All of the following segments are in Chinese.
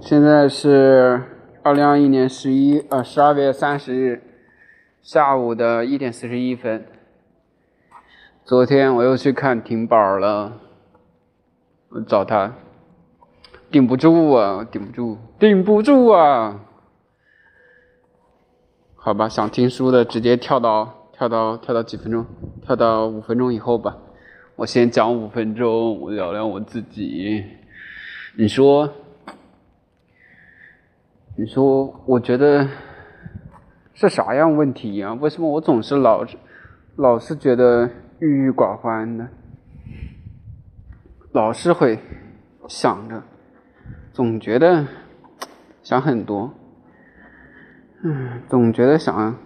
现在是二零二一年十一呃十二月三十日下午的一点四十一分。昨天我又去看婷宝了，我找他，顶不住啊，顶不住，顶不住啊！好吧，想听书的直接跳到跳到跳到几分钟，跳到五分钟以后吧。我先讲五分钟，我聊聊我自己。你说，你说，我觉得是啥样问题呀？为什么我总是老老是觉得郁郁寡欢呢？老是会想着，总觉得想很多，嗯，总觉得想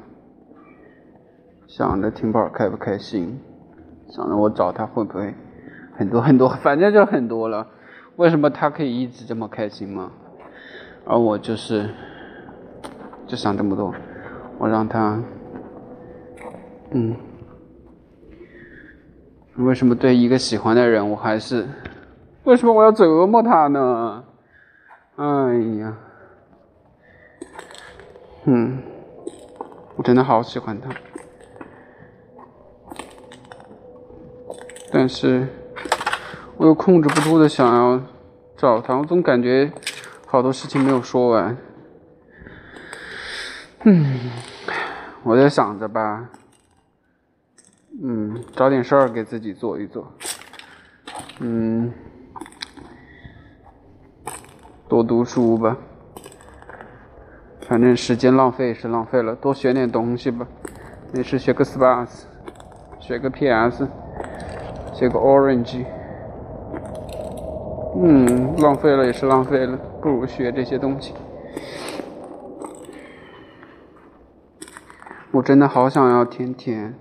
想着婷宝开不开心。想着我找他会不会很多很多，反正就很多了。为什么他可以一直这么开心吗？而我就是就想这么多。我让他，嗯，为什么对一个喜欢的人，我还是为什么我要折磨他呢？哎呀，嗯，我真的好喜欢他。但是，我又控制不住的想要找他，我总感觉好多事情没有说完。嗯，我在想着吧，嗯，找点事儿给自己做一做，嗯，多读书吧，反正时间浪费也是浪费了，多学点东西吧，没事学个 Spark，学个 PS。学个 orange，嗯，浪费了也是浪费了，不如学这些东西。我真的好想要甜甜，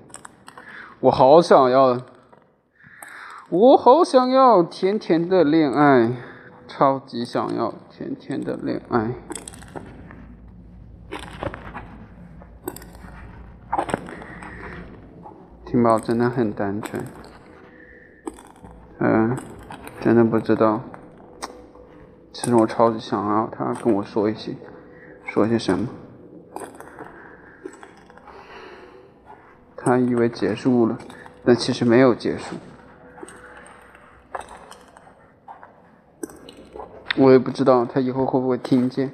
我好想要，我好想要甜甜的恋爱，超级想要甜甜的恋爱。听宝真的很单纯。嗯，真的不知道。其实我超级想要他跟我说一些，说些什么。他以为结束了，但其实没有结束。我也不知道他以后会不会听见。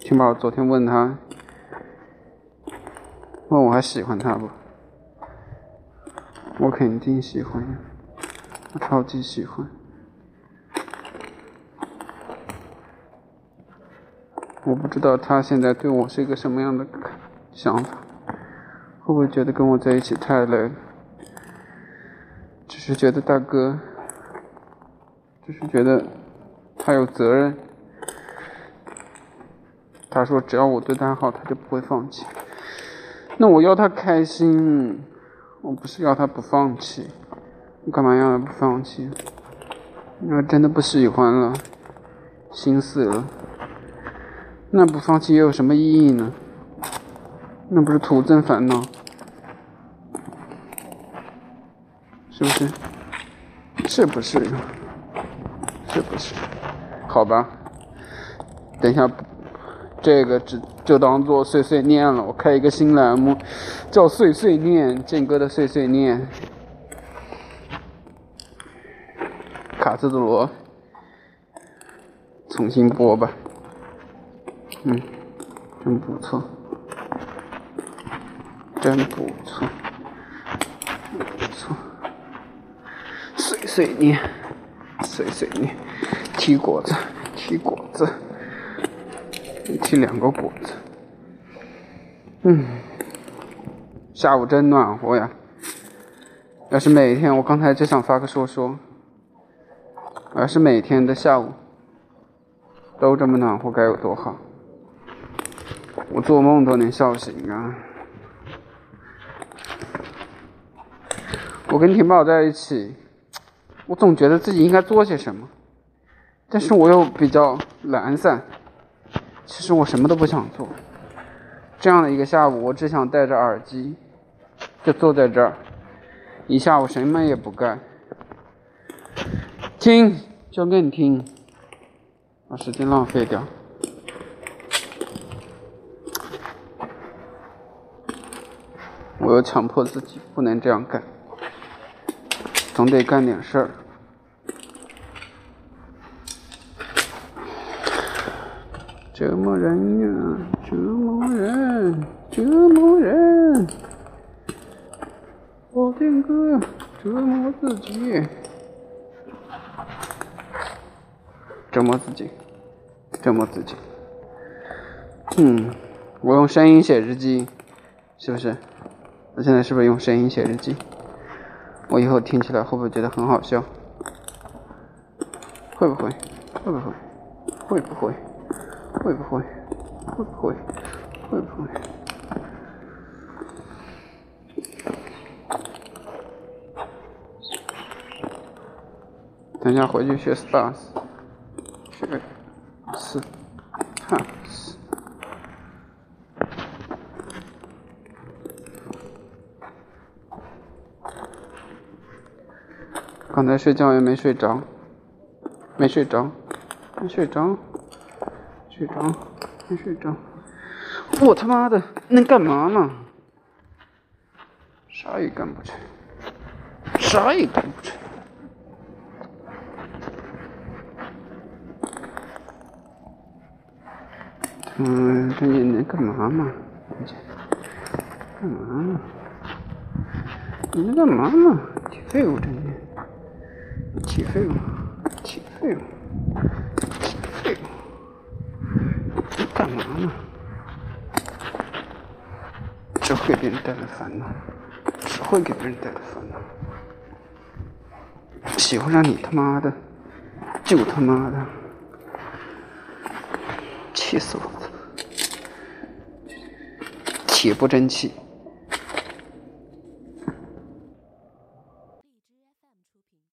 听宝昨天问他，问我还喜欢他不？我肯定喜欢呀，我超级喜欢。我不知道他现在对我是一个什么样的想法，会不会觉得跟我在一起太累？只是觉得大哥，只是觉得他有责任。他说只要我对他好，他就不会放弃。那我要他开心。我不是要他不放弃，我干嘛要他不放弃？我真的不喜欢了，心死了。那不放弃又有什么意义呢？那不是徒增烦恼，是不是？是不是？是不是？好吧，等一下。这个只就当做碎碎念了。我开一个新栏目，叫“碎碎念”，健哥的碎碎念。卡斯特罗，重新播吧。嗯，真不错，真不错，不错。碎碎念，碎碎念，踢果子，踢果子。提两个果子，嗯，下午真暖和呀。要是每天，我刚才就想发个说说，要是每天的下午都这么暖和，该有多好！我做梦都能笑醒啊！我跟婷宝在一起，我总觉得自己应该做些什么，但是我又比较懒散。其实我什么都不想做，这样的一个下午，我只想戴着耳机，就坐在这儿，一下午什么也不干，听，就给你听，把时间浪费掉。我要强迫自己不能这样干，总得干点事儿。折磨人呀，折磨人，折磨人。我听歌，折磨自己，折磨自己，折磨自己。嗯，我用声音写日记，是不是？我现在是不是用声音写日记？我以后听起来会不会觉得很好笑？会不会？会不会？会不会？会不会？会不会？会不会？等一下回去学 stars，学 stars。刚才睡觉也没睡着，没睡着，没睡着。睡着，没睡着。我他妈的能干嘛呢？啥也干不成，啥也干不成。嗯，这你能干嘛嘛？干嘛呢？你能干嘛呢？起废物，这你起废物，起废物。干嘛呢？只会给别人带来烦恼，只会给别人带来烦恼。喜欢上你他妈的，就他妈的，气死我了！铁不争气。